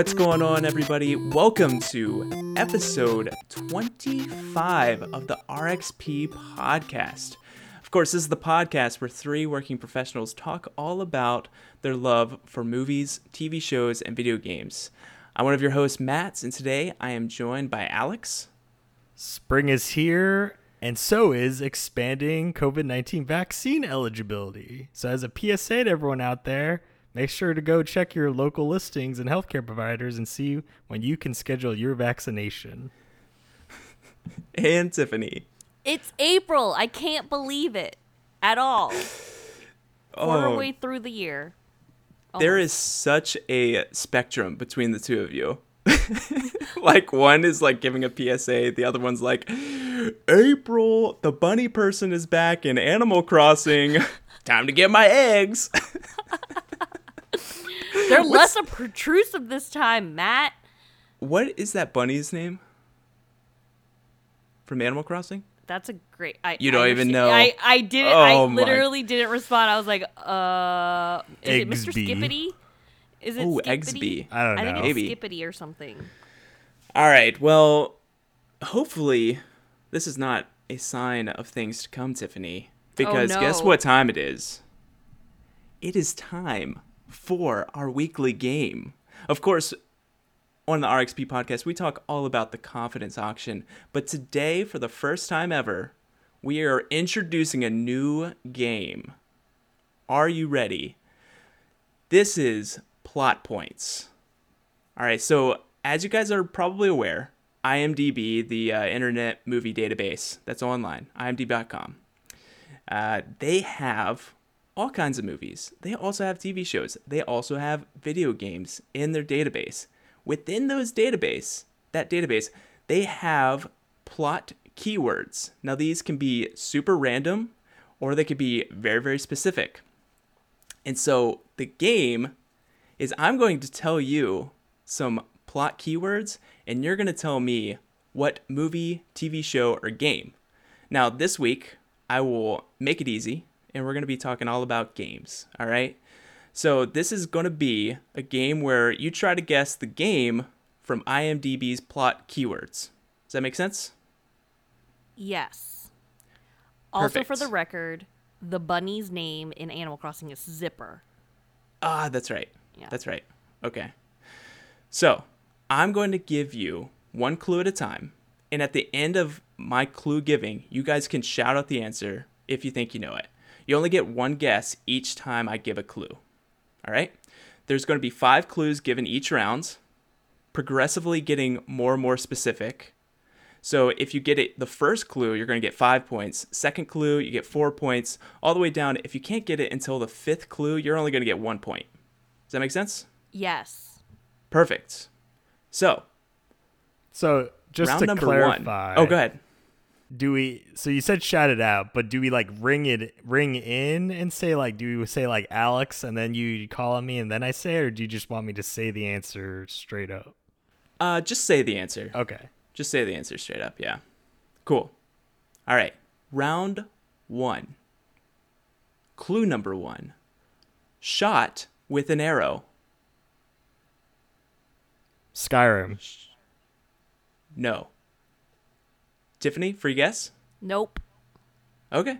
What's going on, everybody? Welcome to episode 25 of the RXP podcast. Of course, this is the podcast where three working professionals talk all about their love for movies, TV shows, and video games. I'm one of your hosts, Matt, and today I am joined by Alex. Spring is here, and so is expanding COVID 19 vaccine eligibility. So, as a PSA to everyone out there, make sure to go check your local listings and healthcare providers and see when you can schedule your vaccination. And Tiffany. It's April. I can't believe it at all. Quarter Oh, way through the year. there Almost. is such a spectrum between the two of you. like one is like giving a PSA, the other one's like, April, the bunny person is back in Animal Crossing. Time to get my eggs. They're less protrusive this time, Matt. what is that bunny's name? From Animal Crossing? That's a great. I, You don't I even know. I I didn't. Oh I my- literally didn't respond. I was like, uh, is it Mr. Egsby. Skippity? Is it Oh, Skippity? Egsby. I don't I think know. it's Maybe. Skippity or something. All right. Well, hopefully, this is not a sign of things to come, Tiffany. Because guess no. what time it is? It is time for our weekly game. Of course, on the RXP podcast, we talk all about the confidence auction. But today, for the first time ever, we are introducing a new game. Are you ready? This is plot points. All right, so as you guys are probably aware, IMDb, the uh, Internet Movie Database that's online, imdb.com, uh, they have all kinds of movies. They also have TV shows. They also have video games in their database. Within those database, that database, they have plot keywords. Now these can be super random or they could be very very specific. And so the game is I'm going to tell you some plot keywords, and you're going to tell me what movie, TV show, or game. Now, this week, I will make it easy, and we're going to be talking all about games, all right? So, this is going to be a game where you try to guess the game from IMDb's plot keywords. Does that make sense? Yes. Perfect. Also, for the record, the bunny's name in Animal Crossing is Zipper. Ah, that's right. Yeah. That's right. Okay. So, I'm going to give you one clue at a time. And at the end of my clue giving, you guys can shout out the answer if you think you know it. You only get one guess each time I give a clue. All right? There's going to be five clues given each round, progressively getting more and more specific. So if you get it the first clue, you're going to get five points. Second clue, you get four points. All the way down. If you can't get it until the fifth clue, you're only going to get one point. Does that make sense? Yes. Perfect. So So, just round to number clarify, one. Oh, go ahead. Do we so you said shout it out but do we like ring it ring in and say like do we say like alex and then you call on me and then i say it or do you just want me to say the answer straight up Uh, just say the answer. okay Just say the answer straight up. Yeah. Cool. All right. Round one. Clue number one. Shot with an arrow. skyrim No. Tiffany, free guess? Nope. Okay.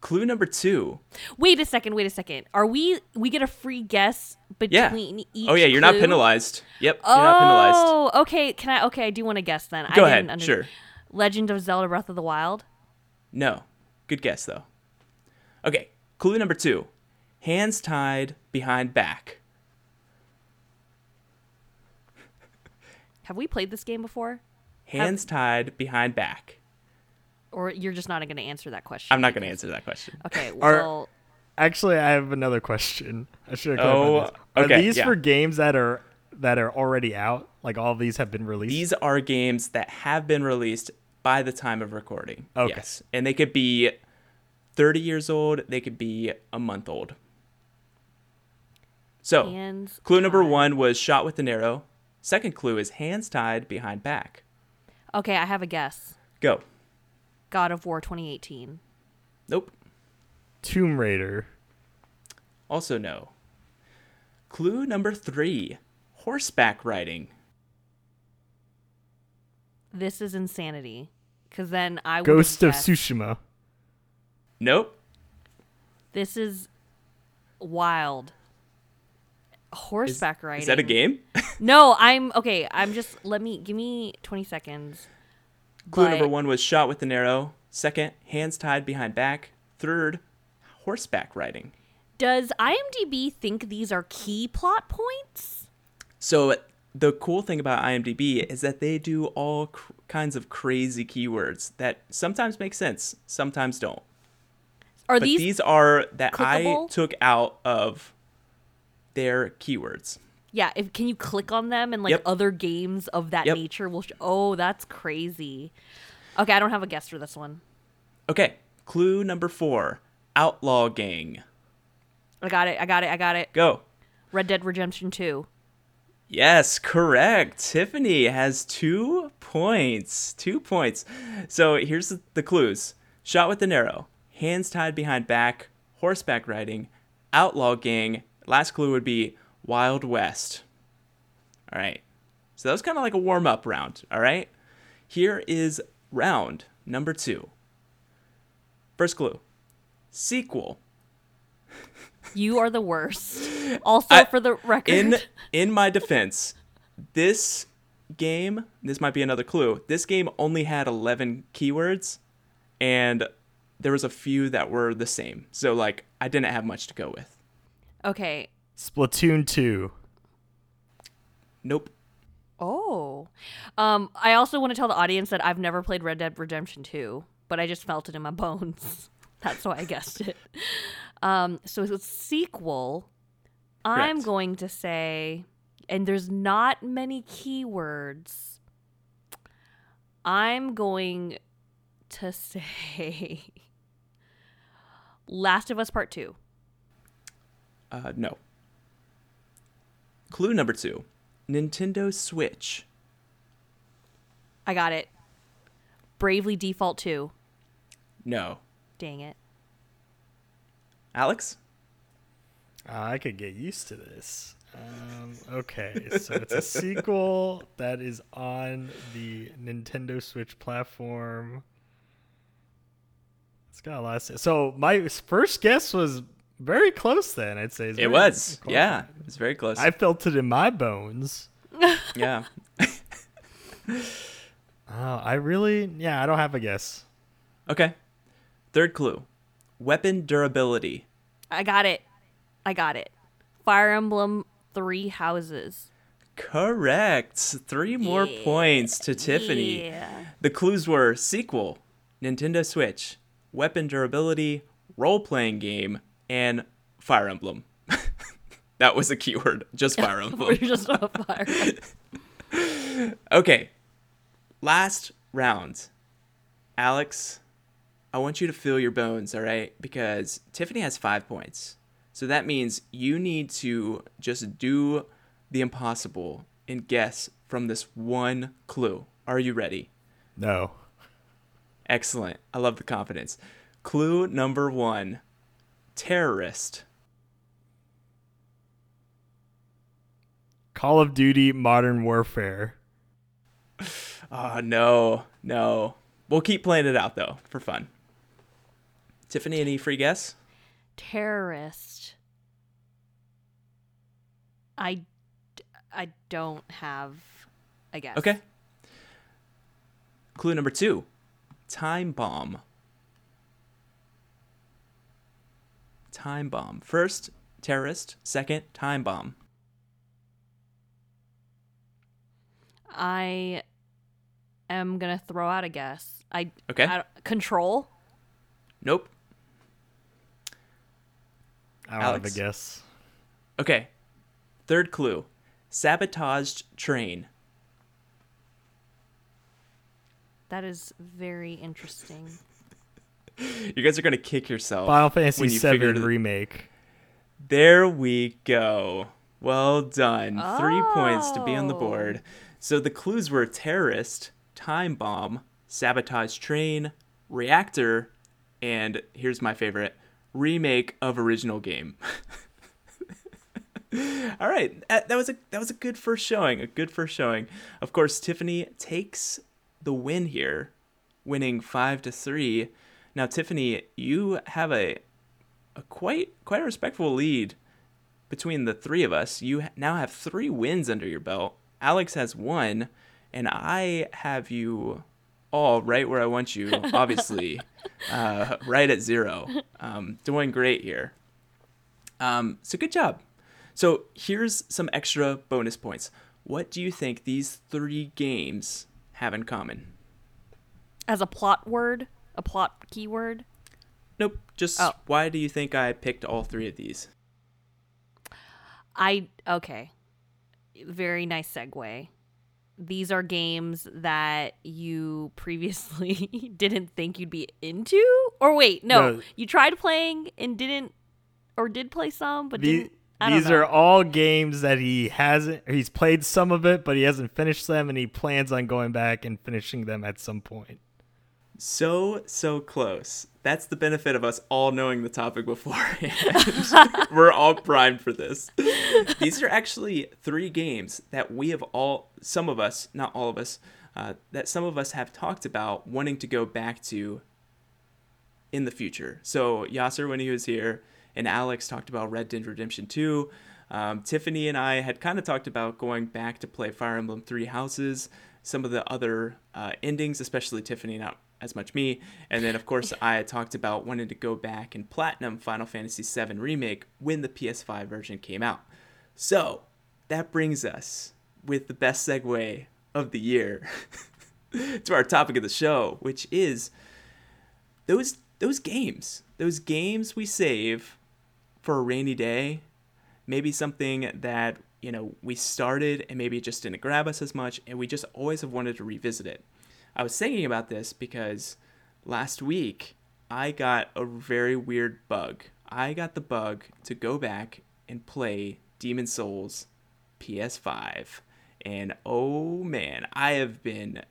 Clue number two. Wait a second. Wait a second. Are we? We get a free guess Yeah. between oh, each. oh yeah, you're not penalized. Yep, you're not penalized. Oh, okay. Can I? Okay, I do want to guess then. Go I ahead. under- Sure. Legend of Zelda: Breath of the Wild. No. Good guess though. Okay. Clue number two. Hands tied behind back. Have we played this game before? Hands tied behind back. Or you're just not going to answer that question? I'm not going to answer that question. Okay. Are- Well, actually i have another question i should have Oh, clarified this. are okay, these yeah. for games that are that are already out like all of these have been released These are games that have been released by the time of recording. Okay. Yes. And they could be 30 years old, they could be a month old. So, hands. clue number tied. one was shot with an arrow. Second clue is hands tied behind back. Okay, I have a guess. Go. God of War 2018. Nope. tomb raider Also no. Clue number three horseback riding. This is insanity. Because then I would Ghost of guessed- Tsushima. Nope. This is wild. Horseback riding. Is that a game? No, I'm okay. I'm just let me give me 20 seconds. Clue But- number one was shot with an arrow. Second, hands tied behind back. Third, horseback riding. Does IMDb think these are key plot points? So uh, the cool thing about IMDb is that they do all cr- kinds of crazy keywords that sometimes make sense, sometimes don't. Are But these, these, are that I took out of their keywords. Yeah, if can you click on them and like Yep. other games of that Yep. nature will sh- Oh, that's crazy. Okay, I don't have a guess for this one. Okay, clue number four Outlaw Gang. I got it. I got it. I got it. Go. Red Dead Redemption 2. Yes, correct. Tiffany has two points. Two points. So here's the, the clues shot with an arrow, hands tied behind back, horseback riding, outlaw gang. Last clue would be Wild West. All right. So that was kind of like a warm up round. All right. Here is round number two. First clue sequel. You are the worst. Also, I- for the record, in in my defense, this game, this might be another clue. This game only had 11 keywords and there was a few that were the same. So like I didn't have much to go with. Okay. Splatoon 2. Nope. Oh. Um, I also want to tell the audience that I've never played Red Dead Redemption 2, but I just felt it in my bones. That's why I guessed it. Um, so it's a sequel. I'm going to say, and there's not many keywords. I'm going to say Last of Us Part 2. Uh no. Clue number 2. Nintendo Switch. I got it. Bravely Default 2. No. Dang it. Alex? Uh, I could get used to this. Um, okay, so it's a sequel that is on the Nintendo Switch platform. It's got a lot. Of, so my first guess was very close. Then I'd say It's It was. close. Yeah, it was very close. I felt it in my bones. yeah. Oh, I really, yeah, I don't have a guess. Okay. Third clue. Weapon durability. I got it. I got it. Fire Emblem Three Houses. Correct. Three more Yeah. points to Tiffany. Yeah. The clues were sequel, Nintendo Switch, weapon durability, role playing game, and Fire Emblem. that was a keyword, just Fire Emblem. We're Emblem. just on fire. Okay, last round. Alex, I want you to feel your bones, all right? Because Tiffany has five points. So that means you need to just do the impossible and guess from this one clue. Are you ready? No. Excellent. I love the confidence. Clue number one terrorist. Call of Duty Modern Warfare. Oh, no, no. We'll keep playing it out, though, for fun. Tiffany, any free guess? Terrorist. I, I don't have a guess. Okay. Clue number two time bomb. Time bomb. First, terrorist. Second, time bomb. I am gonna throw out a guess. I Okay. I control. Nope. I don't Alex? have a guess. Okay. Third clue sabotaged train. That is very interesting. You guys are going to kick yourself. Final Fantasy you VII remake. There we go. Well done. Three points to be on the Oh. board. So the clues were terrorist, time bomb, sabotage train, reactor, and here's my favorite remake of original game. All right, that was a that was a good first showing. A good first showing. Of course, Tiffany takes the win here, winning five to three. Now, Tiffany, you have a a quite quite a respectful lead between the three of us. You now have three wins under your belt. Alex has one, and I have you all right where I want you. Obviously, uh, right at zero. Um, doing great here. Um, so good job. So here's some extra bonus points. What do you think these three games have in common? As a plot word, a plot keyword. Nope. Just Oh. why do you think I picked all three of these? I okay. Very nice segue. These are games that you previously didn't think you'd be into? Or wait, no. No. You tried playing and didn't or did play some but The- didn't these know. are all games that he hasn't he's played some of it but he hasn't finished them and he plans on going back and finishing them at some point So, so close. That's the benefit of us all knowing the topic beforehand. We're all primed for this. These are actually three games that we have all, some of us, not all of us, uh, that some of us have talked about wanting to go back to in the future. So, Yasser, when he was here, and Alex talked about Red Dead Redemption 2. Um, Tiffany and I had kind of talked about going back to play Fire Emblem Three Houses, some of the other uh, endings, especially Tiffany, not as much me. And then, of course, I talked about wanting to go back and platinum Final Fantasy VII Remake when the PS5 version came out. So, that brings us with the best segue of the year to our topic of the show, which is those those games, those games we save for a rainy day, maybe something that you know we started and maybe it just didn't grab us as much, and we just always have wanted to revisit it. I was thinking about this because last week I got a very weird bug. I got the bug to go back and play Demon's Souls PS5. And oh man, I have been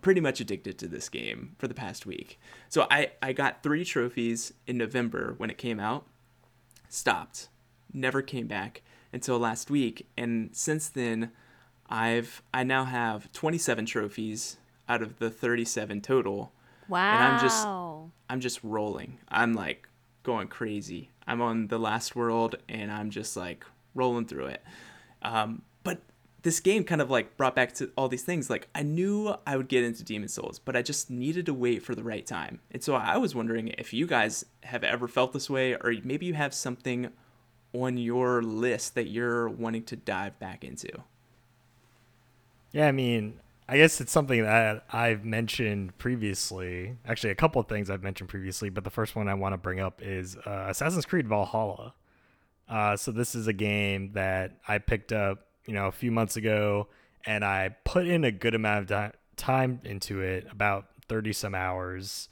pretty much addicted to this game for the past week. So I, I got three trophies in November when it came out, stopped, never came back until last week, and since then I've I now have 27 trophies out of the 37 total. Wow. and I'm just- I'm just rolling. I'm like going crazy. I'm on the last world and I'm just like rolling through it. Um, but this game kind of like brought back to all these things. Like I knew I would get into Demon's Souls, but I just needed to wait for the right time. And so I was wondering if you guys have ever felt this way, or maybe you have something on your list that you're wanting to dive back into. Yeah, I mean, I guess it's something that I've mentioned previously. Actually, a couple of things I've mentioned previously, but the first one I want to bring up is uh, Assassin's Creed Valhalla. Uh, so this is a game that I picked up, you know, a few months ago, and I put in a good amount of time into it, about thirty some hours.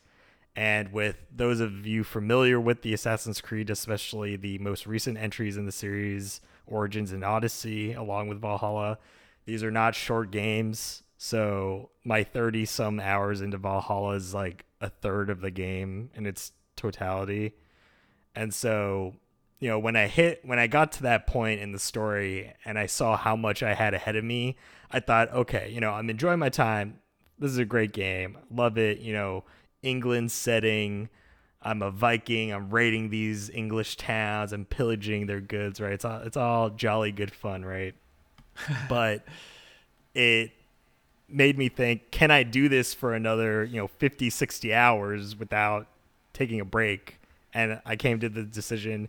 And with those of you familiar with the Assassin's Creed, especially the most recent entries in the series, Origins and Odyssey, along with Valhalla, these are not short games. So my 30 some hours into Valhalla is like a third of the game in its totality. And so, you know, when I hit, when I got to that point in the story and I saw how much I had ahead of me, I thought, okay, you know, I'm enjoying my time. This is a great game. Love it. You know, England setting. I'm a Viking. I'm raiding these English towns. I'm pillaging their goods, right? It's all, it's all jolly good fun, right? but it made me think can i do this for another you know 50 60 hours without taking a break? And i came to the decision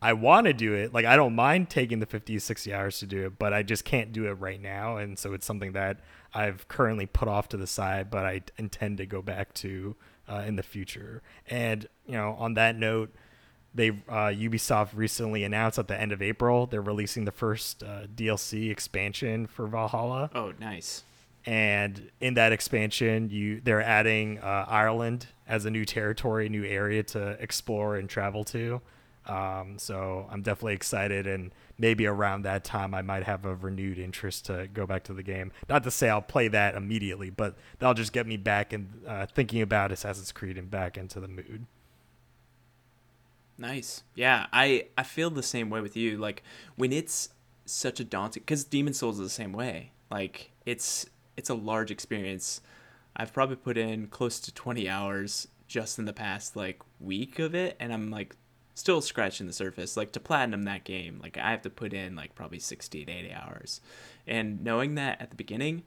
i want to do it. Like i don't mind taking the 50 60 hours to do it but i just can't do it right now. And so it's something that i've currently put off to the side but i intend to go back to uh, in the future. And you know on that note they uh, Ubisoft recently announced at the end of April they're releasing the first uh, DLC expansion for Valhalla, Oh, nice. And in that expansion, you they're adding uh, Ireland as a new territory, new area to explore and travel to. Um, so I'm definitely excited, and maybe around that time, I might have a renewed interest to go back to the game. Not to say I'll play that immediately, but that'll just get me back and uh, thinking about Assassin's Creed and back into the mood. Nice. Yeah, I I feel the same way with you. Like when it's such a daunting cuz Demon's Souls is the same way. Like it's it's a large experience. I've probably put in close to 20 hours just in the past like week of it and I'm like still scratching the surface. Like to platinum that game, like I have to put in like probably 60 to 80 hours. And knowing that at the beginning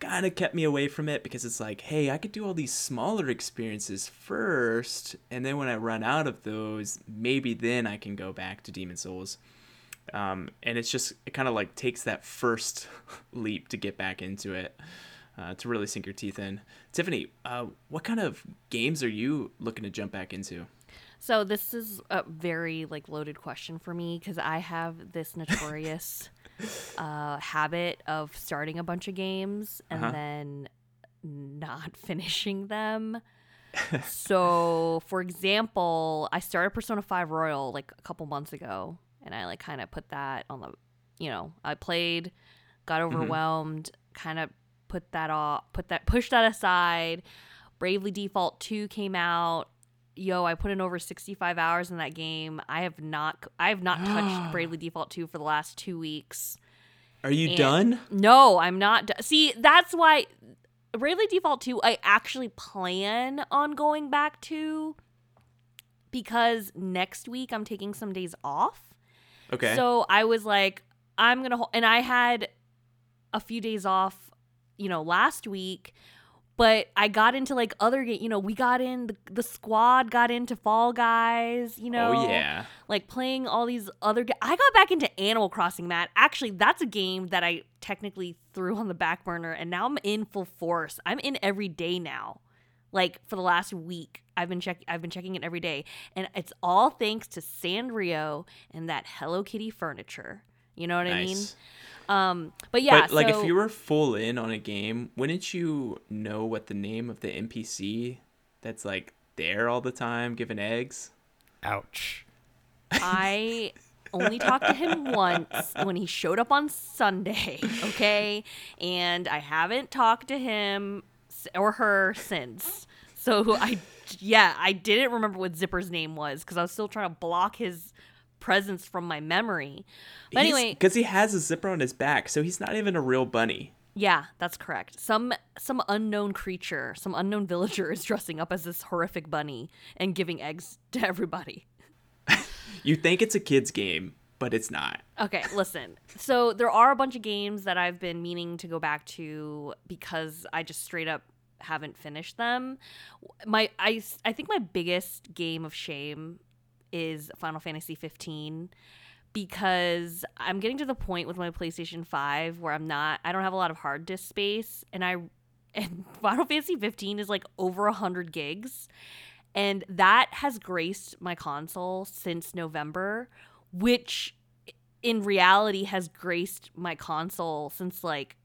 kind of kept me away from it because it's like, hey, I could do all these smaller experiences first, and then when I run out of those, maybe then I can go back to Demon's Souls. Um, and it's just it kind of like takes that first leap to get back into it uh, to really sink your teeth in. Tiffany, uh, what kind of games are you looking to jump back into? So this is a very like loaded question for me because I have this notorious uh, habit of starting a bunch of games and Uh-huh. then not finishing them. so, for example, I started Persona 5 Royal like a couple months ago and I like kind of put that on the you know, I played, got mm-hmm. overwhelmed, kind of put that off, put that pushed that aside. Bravely Default 2 came out. Yo, I put in over 65 hours in that game. I have not I have not touched Bravely Default 2 for the last 2 weeks. Are you And- done? No, I'm not. do- See, that's why Bravely Default 2 I actually plan on going back to because next week I'm taking some days off. Okay. So I was like, I'm gonna, and I had a few days off, you know, last week, but I got into like other. You know, we got in the, the squad got into Fall Guys. You oh, know, oh yeah. like playing all these other. Ga- I got back into Animal Crossing, Matt. Actually, that's a game that I technically threw on the back burner, and now I'm in full force. I'm in every day now. Like for the last week, I've been check. I've been checking it every day, and it's all thanks to Sanrio and that Hello Kitty furniture. You know what I mean? Um, but yeah, but like so, if you were full in on a game, wouldn't you know what the name of the NPC that's like there all the time giving eggs? Ouch. I only talked to him once when he showed up on Sunday, okay? And I haven't talked to him s- or her since. So I, yeah, I didn't remember what Zipper's name was because I was still trying to block his presence from my memory. But anyway, because he has a zipper on his back, so he's not even a real bunny. yeah, that's correct. Some some unknown creature, some unknown villager is dressing up as this horrific bunny and giving eggs to everybody. You think it's a kid's game, but it's not. Okay, listen. So there are a bunch of games that I've been meaning to go back to because I just straight up haven't finished them. My I I think my biggest game of shame is Final Fantasy 15 because I'm getting to the point with my PlayStation 5 where I'm not I don't have a lot of hard disk space and I and Final Fantasy 15 is like over 100 gigs and that has graced my console since November which in reality has graced my console since like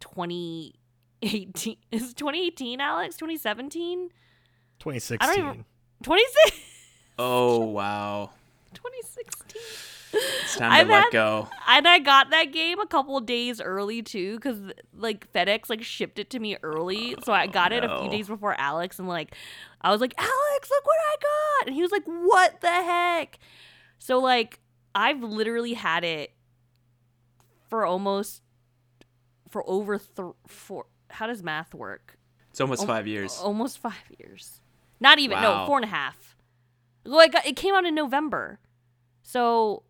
2018 is 2018 Alex? 2017 2016. I don't even- 26 Oh wow, 2016 it's time I've to let had- go. and I got that game a couple days early too, because like FedEx like shipped it to me early, so I got it a few oh, days before Alex, and like I was like, Alex, look what I got, and he was like, what the heck? So like I've literally had it for almost for over th- for how does math work? It's almost five years. Almost five years. Not even no four and a half. Like it, came out in November, so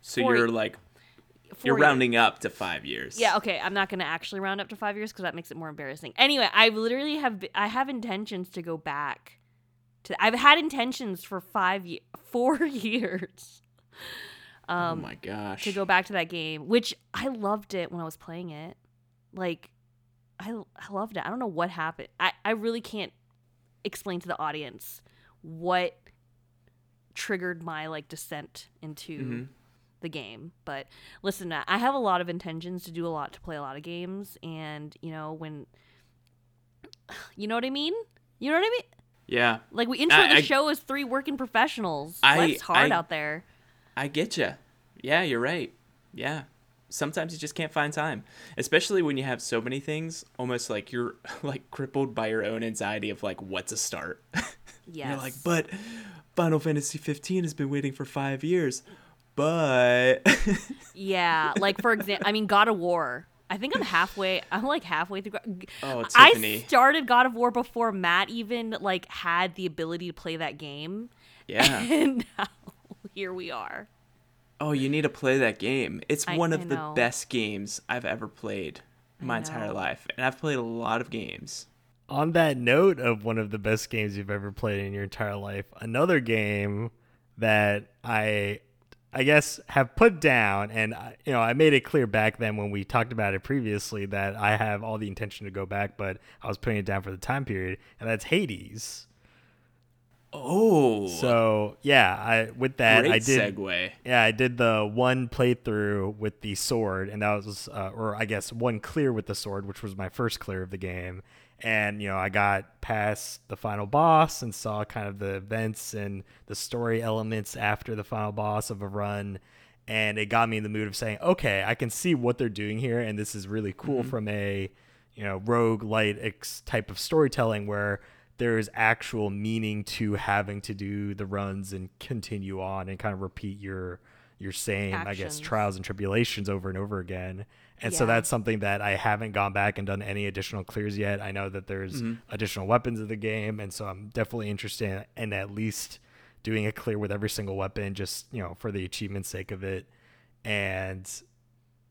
so four- you're like four you're years. rounding up to five years. Yeah, okay. I'm not gonna actually round up to five years because that makes it more embarrassing. Anyway, I literally have I have intentions to go back. To I've had intentions for five ye- four years. Oh Um, my gosh. to go back to that game, which I loved it when I was playing it. Like, I I loved it. I don't know what happened. I I really can't explain to the audience what triggered my like descent into Mhm. the game. But listen, I have a lot of intentions to do a lot to play a lot of games, and you know when, you know what I mean. You know what I mean? Yeah, Like we intro I- the I- show as three working professionals. I- Life's hard I- out there. I get you. Yeah, you're right. Yeah. Sometimes you just can't find time, especially when you have so many things. Almost like you're like crippled by your own anxiety of like what to start. Yeah. You're like, but, Final Fantasy 15 has been waiting for five years, but Yeah, like for example, I mean God of War. I think I'm halfway. I'm like halfway through. oh, Tiffany. I started God of War before Matt even like had the ability to play that game, yeah. and now here we are. Oh, you need to play that game. It's I- one I of the know. best games I've ever played my entire life, and I've played a lot of games. On that note of one of the best games you've ever played in your entire life, another game that I I guess have put down and uh, you know, I made it clear back then when we talked about it previously that I have all the intention to go back, but I was putting it down for the time period, and that's Hades. Oh, So, yeah, I with that great I did segue. Yeah, I did the one playthrough with the sword, and that was, uh, or I guess one clear with the sword, which was my first clear of the game. And you know, I got past the final boss and saw kind of the events and the story elements after the final boss of a run, and it got me in the mood of saying, okay, I can see what they're doing here, and this is really cool from a you know roguelite ex- type of storytelling where there is actual meaning to having to do the runs and continue on and kind of repeat your your same i guess trials and tribulations over and over again. And so that's something that i haven't gone back and done any additional clears yet. I know that there's additional weapons in the game and so i'm definitely interested in at least doing a clear with every single weapon just you know for the achievement sake of it. And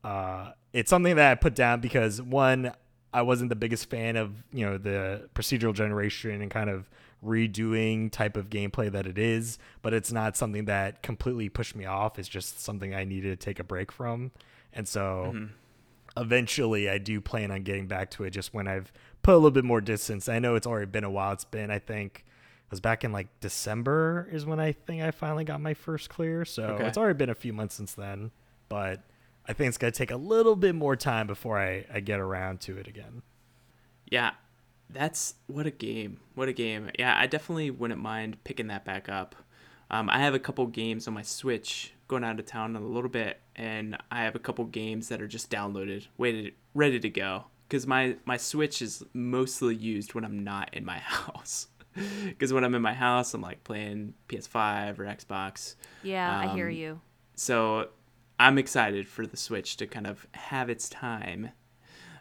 uh, it's something that I put down because one, I wasn't the biggest fan of you know the procedural generation and kind of redoing type of gameplay that it is, but it's not something that completely pushed me off. It's just something I needed to take a break from, and so mm-hmm. eventually I do plan on getting back to it just when I've put a little bit more distance. I know it's already been a while. It's been I think it was back in like December is when I think I finally got my first clear. So Okay. it's already been a few months since then, but I think it's gonna take a little bit more time before I, I get around to it again. Yeah, that's what a game. What a game. Yeah, I definitely wouldn't mind picking that back up. Um, I have a couple games on my Switch going out of town in a little bit, and I have a couple games that are just downloaded, waited, ready to go. Because my, my Switch is mostly used when I'm not in my house. Because when I'm in my house, I'm like playing PS5 or Xbox. Yeah, I hear Um, you. So I'm excited for the Switch to kind of have its time.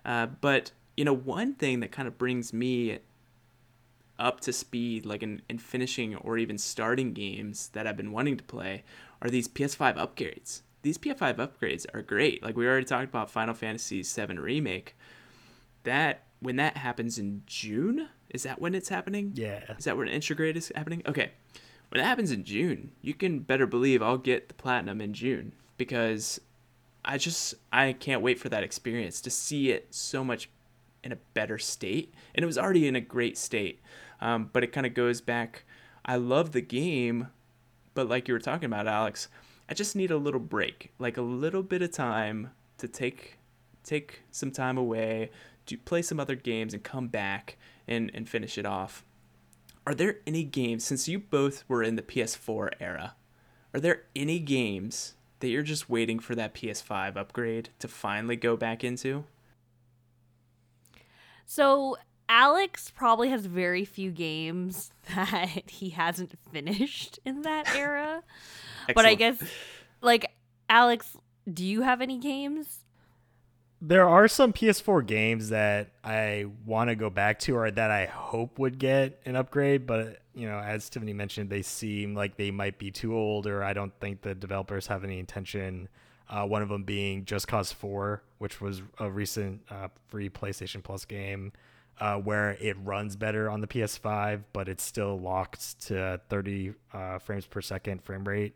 Uh, but, you know, one thing that kind of brings me up to speed, like in, in finishing or even starting games that I've been wanting to play, are these PS5 upgrades. These PS5 upgrades are great. Like we already talked about Final Fantasy VII Remake. That, when that happens in June, is that when it's happening? Yeah. Is that when Intergrade is happening? Okay. When it happens in June, you can better believe I'll get the platinum in June because I just I can't wait for that experience to see it so much in a better state. And it was already in a great state. Um, but it kind of goes back. I love the game, but like you were talking about, Alex, I just need a little break, like a little bit of time to take take some time away, to play some other games, and come back and and finish it off. Are there any games since you both were in the PS4 era? Are there any games that you're just waiting for that PS5 upgrade to finally go back into? So Alex probably has very few games that he hasn't finished in that era. But I guess, like, Alex, do you have any games? There are some PS4 games that I want to go back to or that I hope would get an upgrade, but you know, as Tiffany mentioned, they seem like they might be too old, or I don't think the developers have any intention. Uh, one of them being Just Cause 4, which was a recent uh, free PlayStation Plus game uh, where it runs better on the PS5, but it's still locked to 30 uh, frames per second frame rate.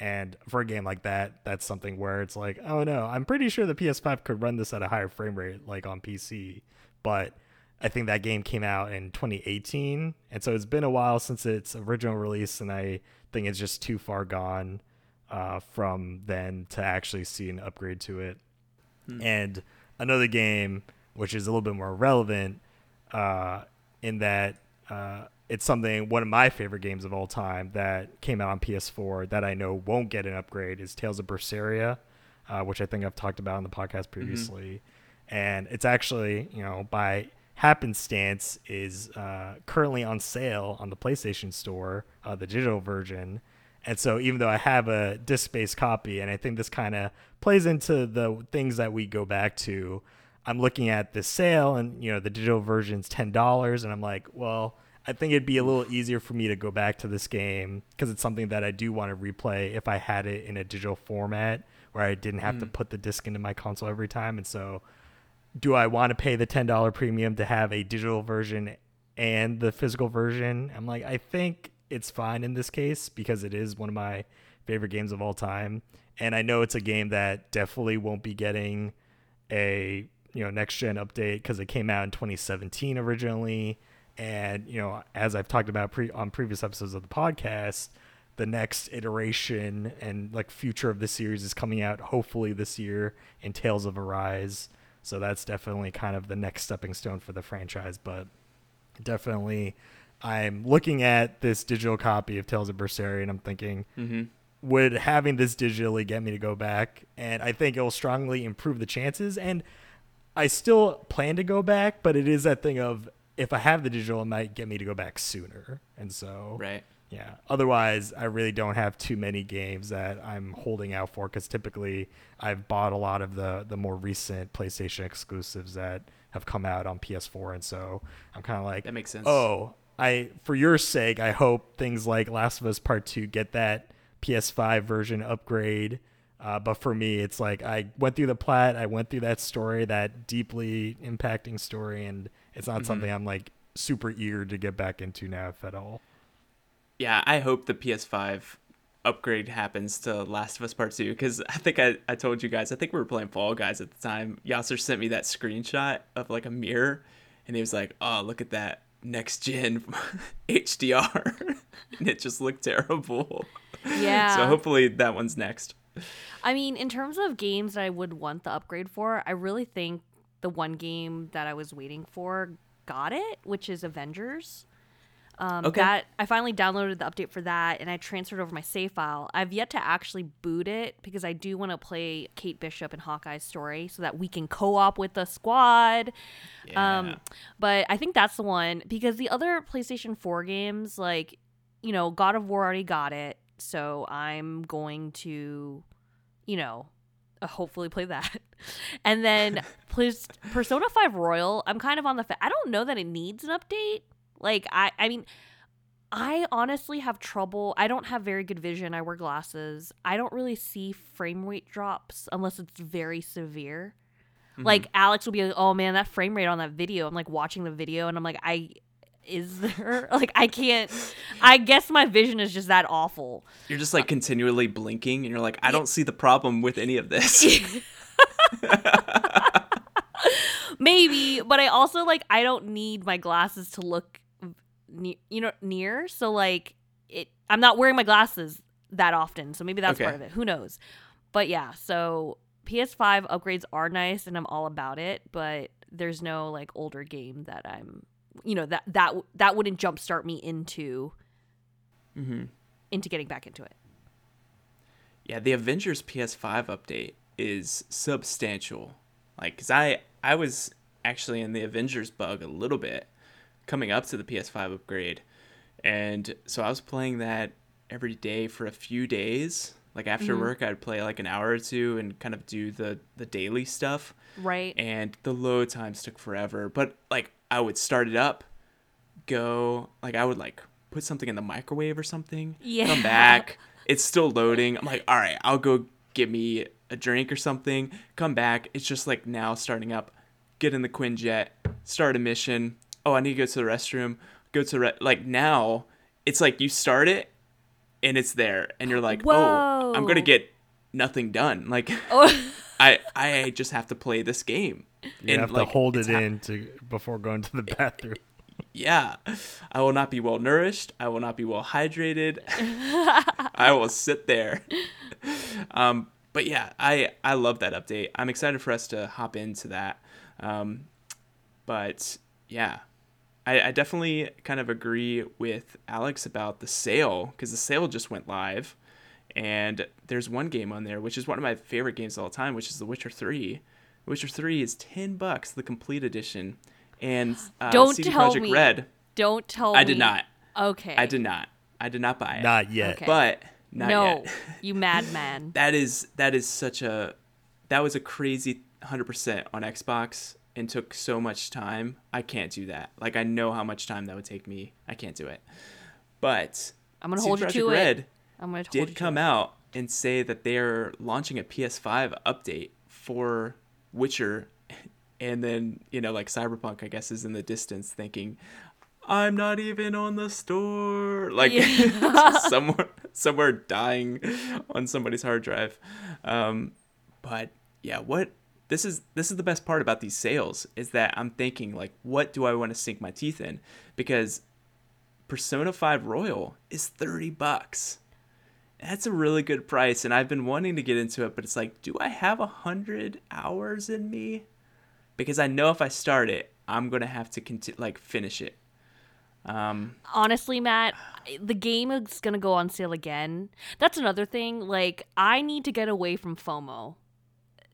And for a game like that, that's something where it's like, oh no, I'm pretty sure the PS5 could run this at a higher frame rate, like on PC. But I think that game came out in 2018, and so it's been a while since its original release, and I think it's just too far gone uh, from then to actually see an upgrade to it. And another game, which is a little bit more relevant, uh, in that uh, it's something one of my favorite games of all time that came out on PS4 that I know won't get an upgrade is Tales of Berseria, uh, which I think I've talked about on the podcast previously, and it's actually you know by Happenstance is uh, currently on sale on the PlayStation Store, uh, the digital version. And so, even though I have a disc based copy, and I think this kind of plays into the things that we go back to, I'm looking at the sale, and you know, the digital version's $10, and I'm like, well, I think it'd be a little easier for me to go back to this game because it's something that I do want to replay if I had it in a digital format where I didn't have mm. to put the disc into my console every time. And so, do I want to pay the $10 premium to have a digital version and the physical version? I'm like, I think it's fine in this case because it is one of my favorite games of all time. And I know it's a game that definitely won't be getting a you know next gen update because it came out in 2017 originally and you know, as I've talked about pre- on previous episodes of the podcast, the next iteration and like future of the series is coming out hopefully this year in Tales of Arise. So that's definitely kind of the next stepping stone for the franchise. But definitely, I'm looking at this digital copy of Tales of Berseria and I'm thinking, mm-hmm. would having this digitally get me to go back? And I think it will strongly improve the chances. And I still plan to go back, but it is that thing of if I have the digital, it might get me to go back sooner. And so, right. Yeah. Otherwise, I really don't have too many games that I'm holding out for because typically I've bought a lot of the the more recent PlayStation exclusives that have come out on PS4, and so I'm kind of like that makes sense. Oh, I for your sake, I hope things like Last of Us Part Two get that PS5 version upgrade. Uh, but for me, it's like I went through the plat, I went through that story, that deeply impacting story, and it's not mm-hmm. something I'm like super eager to get back into now, if at all. Yeah, I hope the PS5 upgrade happens to Last of Us Part 2 because I think I, I told you guys, I think we were playing Fall Guys at the time. Yasser sent me that screenshot of like a mirror and he was like, oh, look at that next gen HDR. and it just looked terrible. Yeah. so hopefully that one's next. I mean, in terms of games that I would want the upgrade for, I really think the one game that I was waiting for got it, which is Avengers. Um, okay. That I finally downloaded the update for that, and I transferred over my save file. I've yet to actually boot it because I do want to play Kate Bishop and Hawkeye's story so that we can co-op with the squad. Yeah. Um, but I think that's the one because the other PlayStation 4 games, like you know, God of War already got it, so I'm going to, you know, hopefully play that. And then please Persona 5 Royal, I'm kind of on the fa- I don't know that it needs an update. Like I I mean I honestly have trouble. I don't have very good vision. I wear glasses. I don't really see frame rate drops unless it's very severe. Mm-hmm. Like Alex will be like, "Oh man, that frame rate on that video." I'm like watching the video and I'm like, "I is there like I can't I guess my vision is just that awful. You're just like continually blinking and you're like I don't see the problem with any of this. Maybe, but I also like I don't need my glasses to look near, you know near, so like it I'm not wearing my glasses that often, so maybe that's okay. part of it. Who knows? But yeah, so PS5 upgrades are nice and I'm all about it, but there's no like older game that I'm you know that that that wouldn't jumpstart me into mm-hmm. into getting back into it. Yeah, the Avengers PS5 update is substantial. Like, cause I I was actually in the Avengers bug a little bit coming up to the PS5 upgrade, and so I was playing that every day for a few days. Like after mm-hmm. work, I'd play like an hour or two and kind of do the the daily stuff. Right. And the load times took forever, but like I would start it up, go like I would like put something in the microwave or something. Yeah. Come back. It's still loading. I'm like, all right, I'll go get me a drink or something. Come back. It's just like now starting up. Get in the Quinjet. Start a mission. Oh, I need to go to the restroom. Go to re- like now. It's like you start it, and it's there, and you're like, Whoa. oh, I'm gonna get nothing done. Like, oh. I I just have to play this game. You and, have like, to hold it in to before going to the bathroom. Yeah, I will not be well nourished. I will not be well hydrated. I will sit there. Um, but yeah, I I love that update. I'm excited for us to hop into that. Um, but yeah, I, I definitely kind of agree with Alex about the sale because the sale just went live, and there's one game on there which is one of my favorite games of all time, which is The Witcher Three Witcher 3 is 10 bucks, the complete edition. and uh, Don't CD tell Projekt me. Red. Don't tell I me. did not. Okay. I did not. I did not buy it. Not yet. Okay. But not no, yet. you madman. that is that is such a that was a crazy 100% on Xbox and took so much time. I can't do that. Like I know how much time that would take me. I can't do it. But I'm gonna CD hold you Projekt to Red it. I'm gonna hold did you come to it. out and say that they're launching a PS5 update for Witcher and then, you know, like Cyberpunk I guess is in the distance thinking I'm not even on the store. Like Yeah. somewhere somewhere dying on somebody's hard drive. Um, but yeah, what this is this is the best part about these sales is that I'm thinking like, what do I want to sink my teeth in? Because Persona 5 Royal is 30 bucks. That's a really good price, and I've been wanting to get into it, but it's like, do I have a hundred hours in me? Because I know if I start it, I'm gonna have to like finish it. Um, honestly, Matt, the game is gonna go on sale again. That's another thing. Like, I need to get away from FOMO.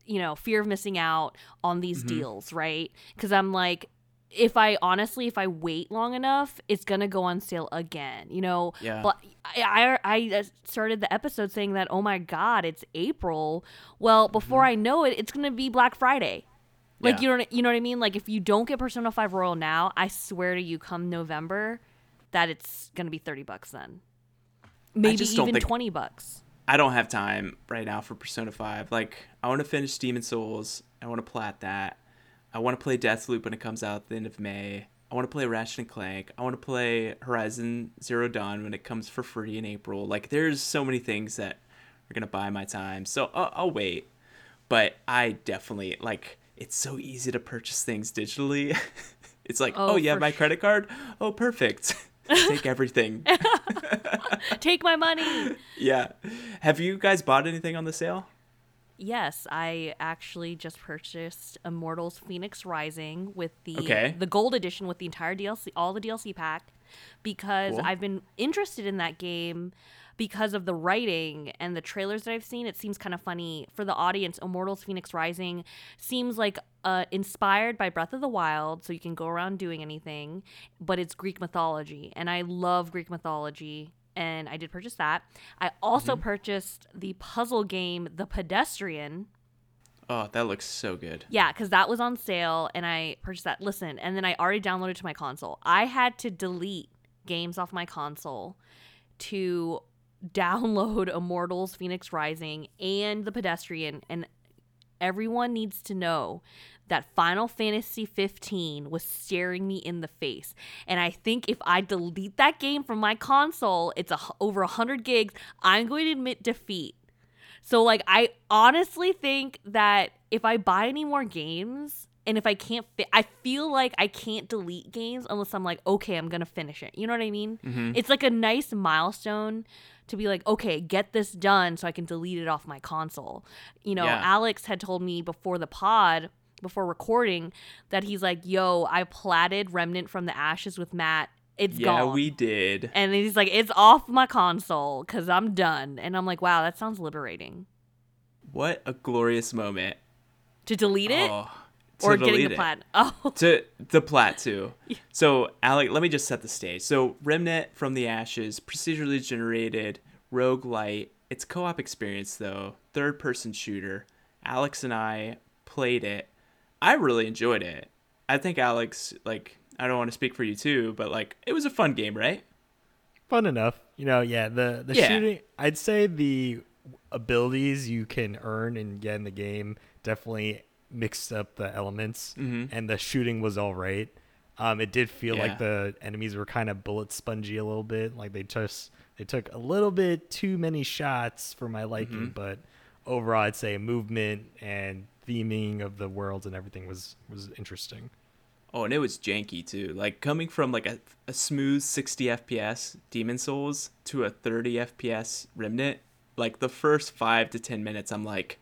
You know, fear of missing out on these Mm-hmm. deals, right? Because I'm like, if I honestly, if I wait long enough, it's gonna go on sale again. You know, Yeah. But I, I, I started the episode saying that, oh my god, it's April. Well, before I know it, it's gonna be Black Friday. Like Mm-hmm. Yeah. you know, you know what I mean. Like if you don't get Persona Five Royal now, I swear to you, come November, that it's gonna be thirty bucks then. Maybe even think- twenty bucks. I don't have time right now for Persona 5. Like, I want to finish Demon's Souls. I want to plat that. I want to play Deathloop when it comes out at the end of May. I want to play Ratchet and Clank. I want to play Horizon Zero Dawn when it comes for free in April. Like, there's so many things that are gonna buy my time. So I'll, I'll wait. But I definitely like. It's so easy to purchase things digitally. it's like, Oh, oh, have my sh- credit card. Oh, perfect. Take everything. Take my money. yeah. Have you guys bought anything on the sale? Yes, I actually just purchased Immortals Phoenix Rising with the Okay. the gold edition with the entire DLC, all the DLC pack, because Cool. I've been interested in that game because of the writing and the trailers that I've seen. It seems kind of funny for the audience. Immortals Phoenix Rising seems like uh, inspired by Breath of the Wild, so you can go around doing anything, but it's Greek mythology, and I love Greek mythology and I did purchase that. I also mm-hmm. purchased the puzzle game The Pedestrian. Oh, that looks so good. Yeah, because that was on sale and I purchased that. Listen, and then I already downloaded to my console. I had to delete games off my console to download Immortals Phoenix Rising and The Pedestrian. And everyone needs to know that Final Fantasy 15 was staring me in the face. And I think if I delete that game from my console, it's a, over 100 gigs, I'm going to admit defeat. So like I honestly think that if I buy any more games and if I can't fit I feel like I can't delete games unless I'm like okay, I'm going to finish it. You know what I mean? Mm-hmm. It's like a nice milestone to be like okay, get this done so I can delete it off my console. You know, Yeah. Alex had told me before the pod before recording that he's like, "Yo, I platted Remnant from the Ashes with Matt. It's yeah, gone." we did. and he's like, "It's off my console cuz I'm done." And I'm like, "Wow, that sounds liberating." What a glorious moment. To delete it Oh, to or getting the it. plat? Oh, to the plat too. So, Alec, let me just set the stage. So, Remnant from the Ashes, procedurally generated, roguelite. It's co-op experience though, third-person shooter. Alex and I played it. I really enjoyed it. I think Alex, like, I don't want to speak for you too, but like, it was a fun game, right? Fun enough. You know, yeah, the the Yeah. shooting I'd say the abilities you can earn and get in the game definitely mixed up the elements and the shooting was all right. Um, it did feel Yeah. like the enemies were kind of bullet spongy a little bit, like they just they took a little bit too many shots for my liking, but overall I'd say movement and theming of the worlds and everything was was interesting. Oh, and it was janky too. Like coming from like a, a smooth 60 FPS Demon's Souls to a 30 FPS Remnant, like the first 5 to 10 minutes I'm like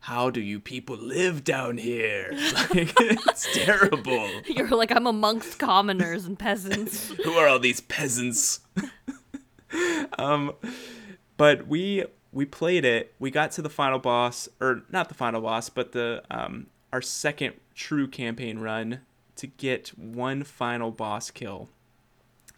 how do you people live down here? Like it's terrible. you're like I'm amongst commoners and peasants. Who are all these peasants? um but we we played it. We got to the final boss or not the final boss, but the um our second true campaign run to get one final boss kill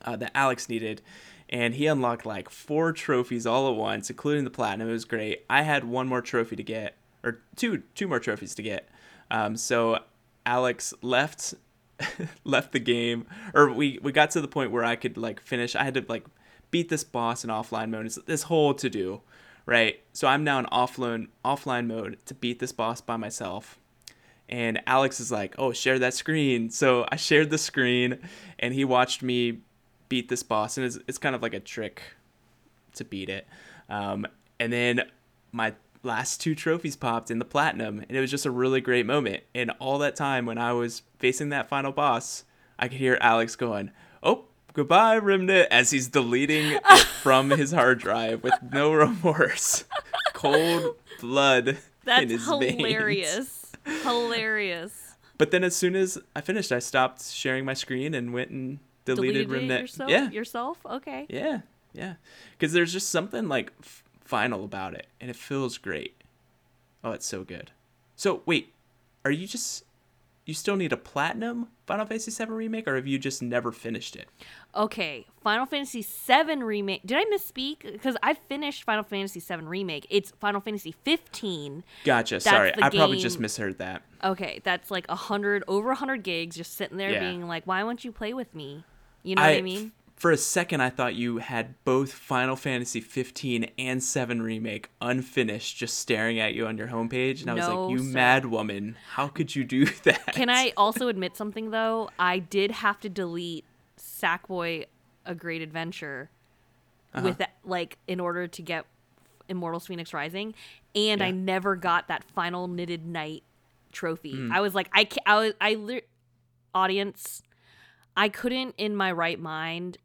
uh, that Alex needed, and he unlocked like four trophies all at once, including the platinum. It was great. I had one more trophy to get, or two two more trophies to get. Um, so Alex left left the game, or we we got to the point where I could like finish. I had to like beat this boss in offline mode. It's this whole to do, right? So I'm now in offline offline mode to beat this boss by myself. And Alex is like, "Oh, share that screen." So I shared the screen, and he watched me beat this boss, and it's, it's kind of like a trick to beat it. Um, and then my last two trophies popped in the platinum, and it was just a really great moment. And all that time when I was facing that final boss, I could hear Alex going, "Oh, goodbye, Remnant," as he's deleting it from his hard drive with no remorse, cold blood in That's his veins. hilarious. hilarious. But then as soon as I finished, I stopped sharing my screen and went and deleted, Deleted Remnant. yourself? Yeah, Yourself? Okay. yeah, yeah. Because there's just something like f- final about it, and it feels great. Oh, it's so good. So wait, are you just you still need a platinum Final Fantasy VII remake, or have you just never finished it? Okay, Final Fantasy VII remake. Did I misspeak? Because I finished Final Fantasy VII remake. It's Final Fantasy 15. Gotcha. Sorry, the I probably just misheard that. Okay, that's like a hundred over a hundred gigs, just sitting there Yeah. being like, "Why won't you play with me?" You know what I mean? For a second, I thought you had both Final Fantasy 15 and 7 remake unfinished, just staring at you on your homepage, and I was No, like, "You sir. mad woman! How could you do that?" Can I also admit something though? I did have to delete Sackboy: A Great Adventure Uh-huh. with that, like in order to get Immortals: Phoenix Rising, and I never got that final knitted knight trophy. Mm. I was like, I I was I li- audience, I couldn't in my right mind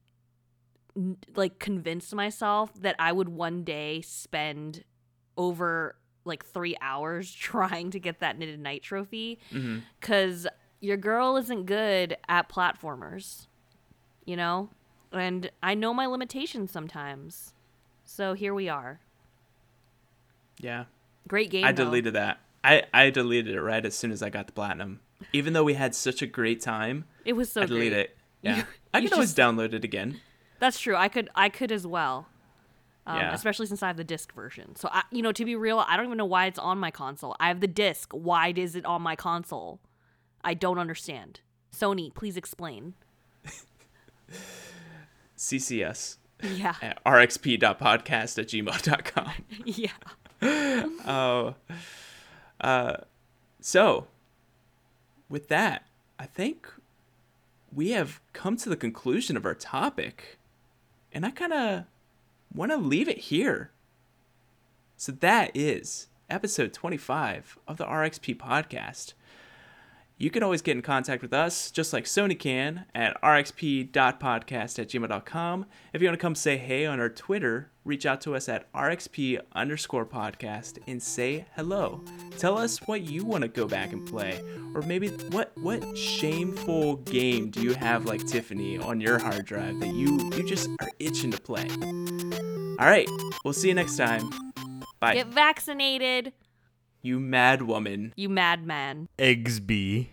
like convinced myself that I would one day spend over like three hours trying to get that knitted knight trophy mm-hmm. because your girl isn't good at platformers, you know? And I know my limitations sometimes. So here we are. Yeah, Great game. I though. deleted that. I I deleted it right as soon as I got the platinum. Even though we had such a great time, It was so I deleted great. it. Yeah, You- I can always just- download it again. That's true. I could I could as well. Um, Yeah. especially since I have the disc version. So I, you know, to be real, I don't even know why it's on my console. I have the disc. Why is it on my console? I don't understand. Sony, please explain. CCS Yeah. at rxp.podcast at gmail.com. yeah. Oh, uh, so with that, I think we have come to the conclusion of our topic, and I kind of want to leave it here. So that is episode 25 of the RXP podcast. You can always get in contact with us, just like Sony can, at rxp.podcast at gmail.com. If you want to come say hey on our Twitter, reach out to us at rxp underscore podcast and say hello. Tell us what you want to go back and play. Or maybe what what shameful game do you have like Tiffany on your hard drive that you, you just are itching to play? All right, we'll see you next time. Bye. Get vaccinated, You mad woman. you madman. Eggsby.